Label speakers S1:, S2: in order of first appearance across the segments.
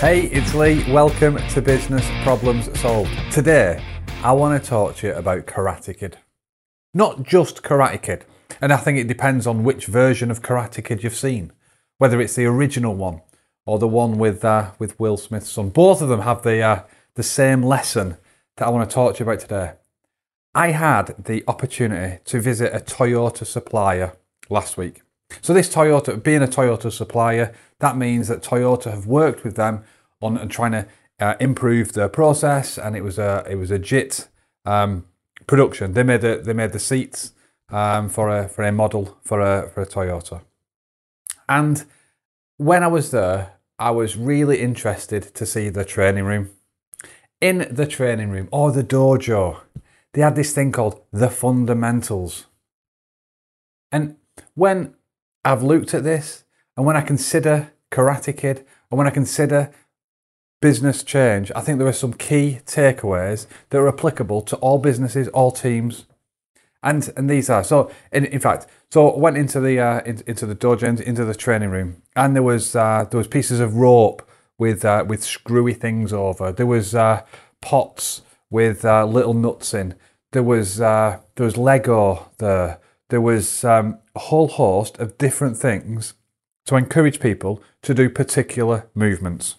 S1: Hey, it's Lee. Welcome to Business Problems Solved. Today, I want to talk to you about Karate Kid. Not just Karate Kid, and I think it depends on which version of Karate Kid you've seen, whether it's the original one or the one with uh, with Will Smith's son. Both of them have the uh, the same lesson that I want to talk to you about today. I had the opportunity to visit a Toyota supplier last week. So this Toyota, being a Toyota supplier, that means that Toyota have worked with them on trying to uh, improve their process, and it was a it was a JIT um, production. They made a, they made the seats um, for a for a model for a for a Toyota. And when I was there, I was really interested to see the training room. In the training room or the dojo, they had this thing called the fundamentals. And when I've looked at this, and when I consider Karate Kid, and when I consider business change, I think there are some key takeaways that are applicable to all businesses, all teams, and and these are so. In, in fact, so I went into the uh, in, into the dojo, into the training room, and there was uh, there was pieces of rope with uh, with screwy things over. There was uh, pots with uh, little nuts in. There was uh, there was Lego there. There was um, a whole host of different things to encourage people to do particular movements.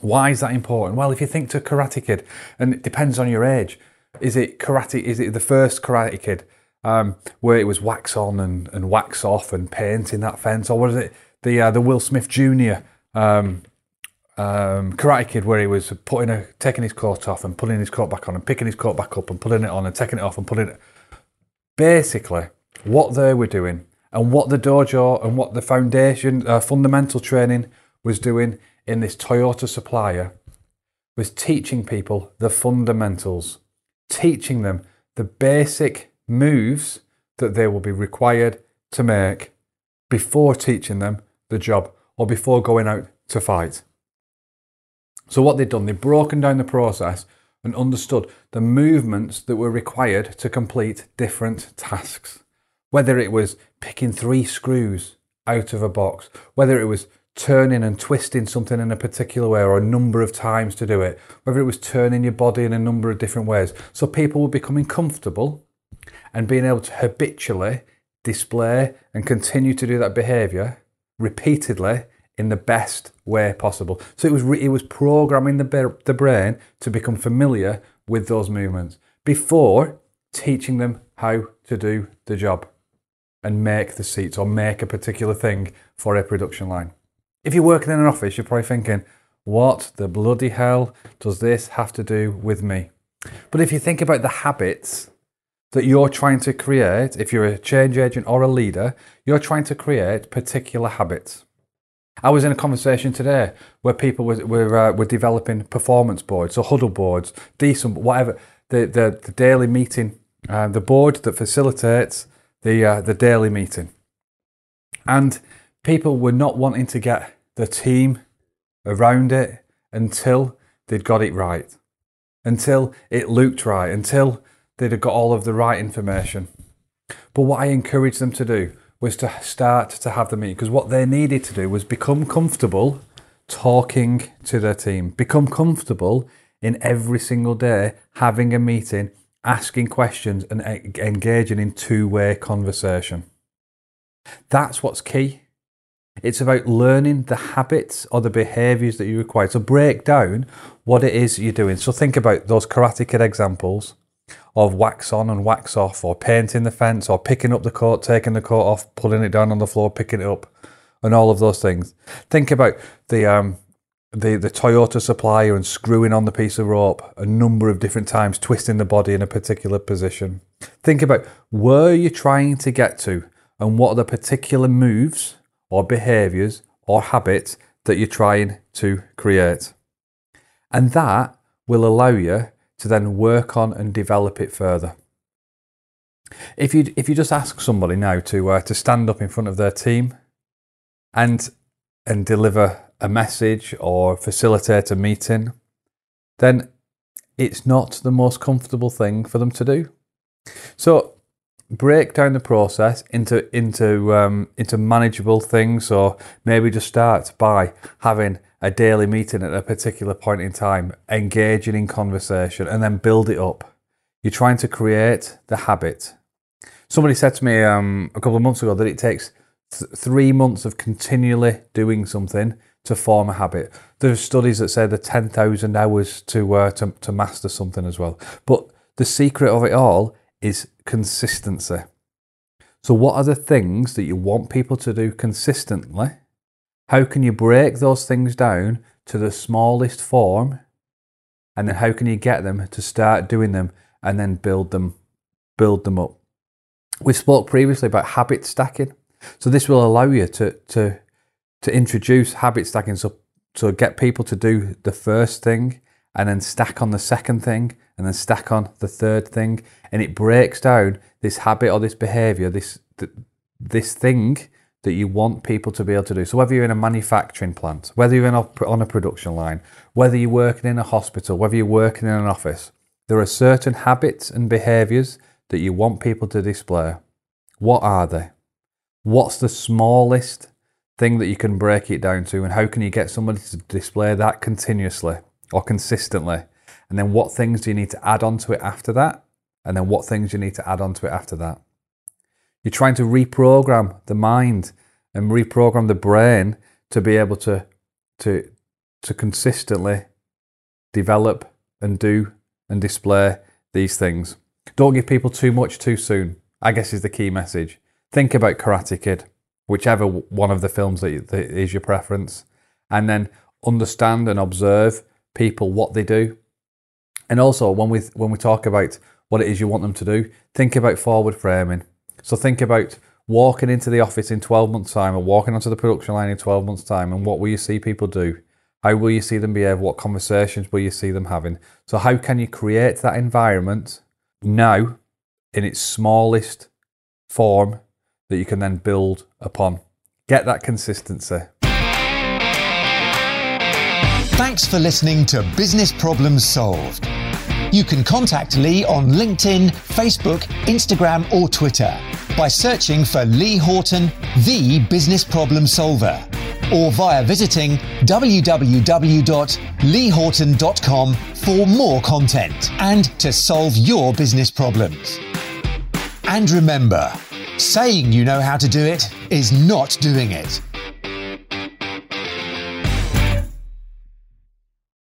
S1: Why is that important? Well, if you think to Karate Kid, and it depends on your age, is it karate? Is it the first Karate Kid um, where it was wax on and, and wax off and painting that fence, or was it the uh, the Will Smith Jr. Um, um, Karate Kid where he was putting a taking his coat off and putting his coat back on and picking his coat back up and putting it on and taking it off and putting it. Basically, what they were doing and what the dojo and what the foundation uh, fundamental training was doing in this Toyota supplier was teaching people the fundamentals, teaching them the basic moves that they will be required to make before teaching them the job or before going out to fight. So, what they'd done, they'd broken down the process and understood the movements that were required to complete different tasks. Whether it was picking three screws out of a box, whether it was turning and twisting something in a particular way or a number of times to do it, whether it was turning your body in a number of different ways. So people were becoming comfortable and being able to habitually display and continue to do that behavior repeatedly in the best way possible. So it was re- it was programming the the brain to become familiar with those movements before teaching them how to do the job and make the seats or make a particular thing for a production line. If you're working in an office, you're probably thinking, what the bloody hell does this have to do with me? But if you think about the habits that you're trying to create, if you're a change agent or a leader, you're trying to create particular habits. I was in a conversation today where people were, were, uh, were developing performance boards, so huddle boards, decent, whatever, the, the, the daily meeting, uh, the board that facilitates the, uh, the daily meeting. And people were not wanting to get the team around it until they'd got it right, until it looked right, until they'd got all of the right information. But what I encouraged them to do was to start to have the meeting because what they needed to do was become comfortable talking to their team, become comfortable in every single day having a meeting, asking questions, and engaging in two way conversation. That's what's key. It's about learning the habits or the behaviors that you require. So break down what it is you're doing. So think about those Karate Kid examples of wax on and wax off, or painting the fence, or picking up the coat, taking the coat off, pulling it down on the floor, picking it up, and all of those things. Think about the um, the the Toyota supplier and screwing on the piece of rope a number of different times, twisting the body in a particular position. Think about where you're trying to get to and what are the particular moves or behaviors or habits that you're trying to create. And that will allow you to then work on and develop it further. If you if you just ask somebody now to uh, to stand up in front of their team and and deliver a message or facilitate a meeting, then it's not the most comfortable thing for them to do. So break down the process into into um, into manageable things, or maybe just start by having a daily meeting at a particular point in time, engaging in conversation, and then build it up. You're trying to create the habit. Somebody said to me um, a couple of months ago that it takes th- three months of continually doing something to form a habit. There's studies that say the 10,000 hours to, uh, to, to master something as well. But the secret of it all is consistency. So, what are the things that you want people to do consistently? How can you break those things down to the smallest form? And then how can you get them to start doing them and then build them build them up? We spoke previously about habit stacking. So this will allow you to to to introduce habit stacking so to get people to do the first thing and then stack on the second thing and then stack on the third thing. And it breaks down this habit or this behavior this this thing that you want people to be able to do. So whether you're in a manufacturing plant whether you're in a, on a production line whether you're working in a hospital whether you're working in an office there are certain habits and behaviors that you want people to display. What are they? What's the smallest thing that you can break it down to and how can you get somebody to display that continuously or consistently? And then what things do you need to add on to it after that? And then what things you need to add on to it after that? You're trying to reprogram the mind and reprogram the brain to be able to to to consistently develop and do and display these things. Don't give people too much too soon i guess is the key message. Think about karate kid whichever one of the films that, that is your preference, and then understand and observe people what they do. And also, when we when we talk about what it is you want them to do, think about forward framing. So think about walking into the office in 12 months' time or walking onto the production line in 12 months' time, and what will you see people do? How will you see them behave? What conversations will you see them having? So, how can you create that environment now in its smallest form that you can then build upon. Get that consistency.
S2: Thanks for listening to Business Problems Solved. You can contact Lee on LinkedIn, Facebook, Instagram, or Twitter by searching for Lee Horton, the business problem solver, or via visiting www.leehorton.com for more content and to solve your business problems. And remember, Saying you know how to do it is not doing it.